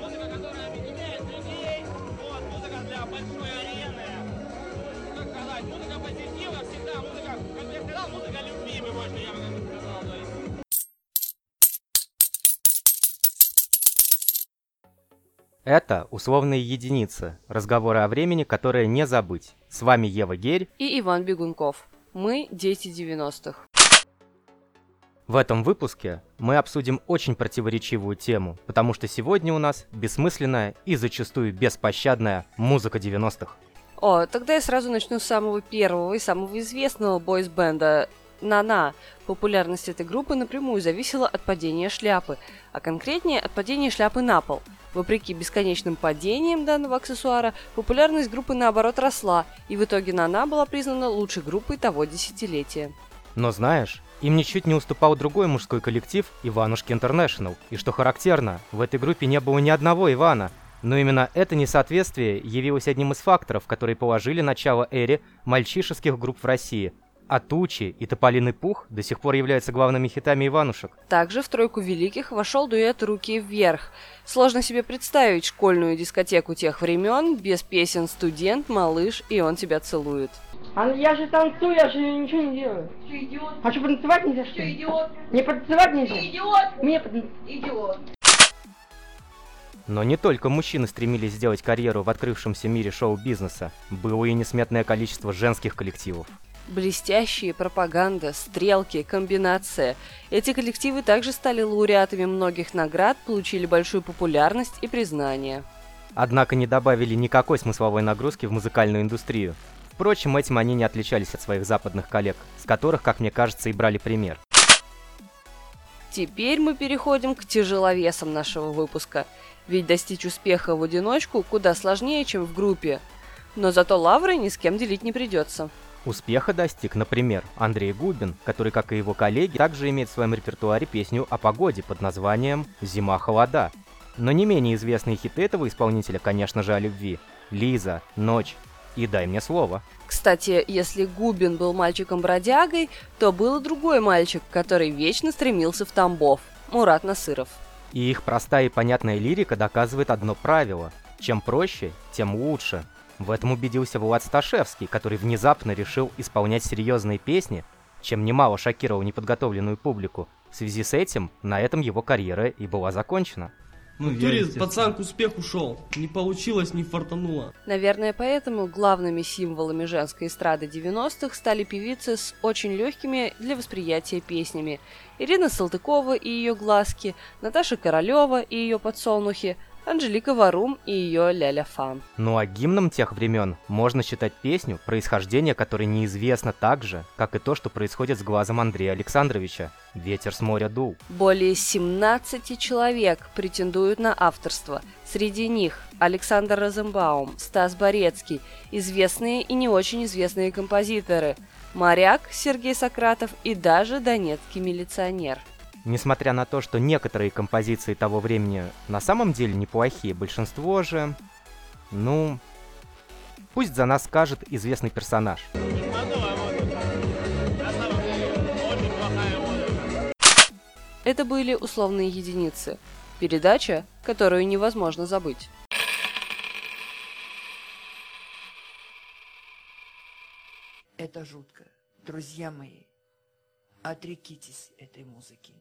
Музыка, которая объединяет людей. Вот, музыка для большой арены. Как сказать, музыка позитива всегда. Музыка, как я сказал, музыка любви, бы больше я бы как сказал. То есть. Это условные единицы, разговоры о времени, которые не забыть. С вами Ева Герь. И Иван Бегунков. Мы дети 90-х. В этом выпуске мы обсудим очень противоречивую тему, потому что сегодня у нас бессмысленная и зачастую беспощадная музыка 90-х. О, тогда я сразу начну с самого первого и самого известного бойс-бенда Нана. Популярность этой группы напрямую зависела от падения шляпы, а конкретнее от падения шляпы на пол. Вопреки бесконечным падениям данного аксессуара, популярность группы наоборот росла, и в итоге Нана была признана лучшей группой того десятилетия. Но знаешь, им ничуть не уступал другой мужской коллектив Иванушки Интернешнл. И что характерно, в этой группе не было ни одного Ивана. Но именно это несоответствие явилось одним из факторов, которые положили начало эре мальчишеских групп в России – а «Тучи» и «Тополиный пух» до сих пор являются главными хитами Иванушек. Также в тройку великих вошел дуэт «Руки вверх». Сложно себе представить школьную дискотеку тех времен без песен «Студент», «Малыш» и «Он тебя целует». А я же танцую, я же ничего не делаю. Ты идиот, А что, потанцевать нельзя, что ты ли? идиот, Мне потанцевать нельзя? ты идиот, Мне потан- идиот. Но не только мужчины стремились сделать карьеру в открывшемся мире шоу-бизнеса, было и несметное количество женских коллективов. Блестящие пропаганда, стрелки, комбинация. Эти коллективы также стали лауреатами многих наград, получили большую популярность и признание. Однако не добавили никакой смысловой нагрузки в музыкальную индустрию. Впрочем, этим они не отличались от своих западных коллег, с которых, как мне кажется, и брали пример. Теперь мы переходим к тяжеловесам нашего выпуска. Ведь достичь успеха в одиночку куда сложнее, чем в группе. Но зато лавры ни с кем делить не придется. Успеха достиг, например, Андрей Губин, который, как и его коллеги, также имеет в своем репертуаре песню о погоде под названием «Зима-холода». Но не менее известные хиты этого исполнителя, конечно же, о любви. «Лиза», «Ночь» и «Дай мне слово». Кстати, если Губин был мальчиком-бродягой, то был и другой мальчик, который вечно стремился в Тамбов – Мурат Насыров. И их простая и понятная лирика доказывает одно правило. Чем проще, тем лучше. В этом убедился Влад Сташевский, который внезапно решил исполнять серьезные песни, чем немало шокировал неподготовленную публику. В связи с этим, на этом его карьера и была закончена. Ну, в туре пацан к успеху шел. Не получилось, не фартануло. Наверное, поэтому главными символами женской эстрады 90-х стали певицы с очень легкими для восприятия песнями. Ирина Салтыкова и ее глазки, Наташа Королева и ее подсолнухи, Анжелика Варум и ее Ляля Фан. Ну а гимном тех времен можно считать песню, происхождение которой неизвестно так же, как и то, что происходит с глазом Андрея Александровича. «Ветер с моря дул». Более 17 человек претендуют на авторство. Среди них Александр Розенбаум, Стас Борецкий, известные и не очень известные композиторы, Моряк Сергей Сократов и даже донецкий милиционер. Несмотря на то, что некоторые композиции того времени на самом деле неплохие, большинство же... Ну... Пусть за нас скажет известный персонаж. Это были условные единицы. Передача, которую невозможно забыть. Это жутко. Друзья мои, отрекитесь этой музыки.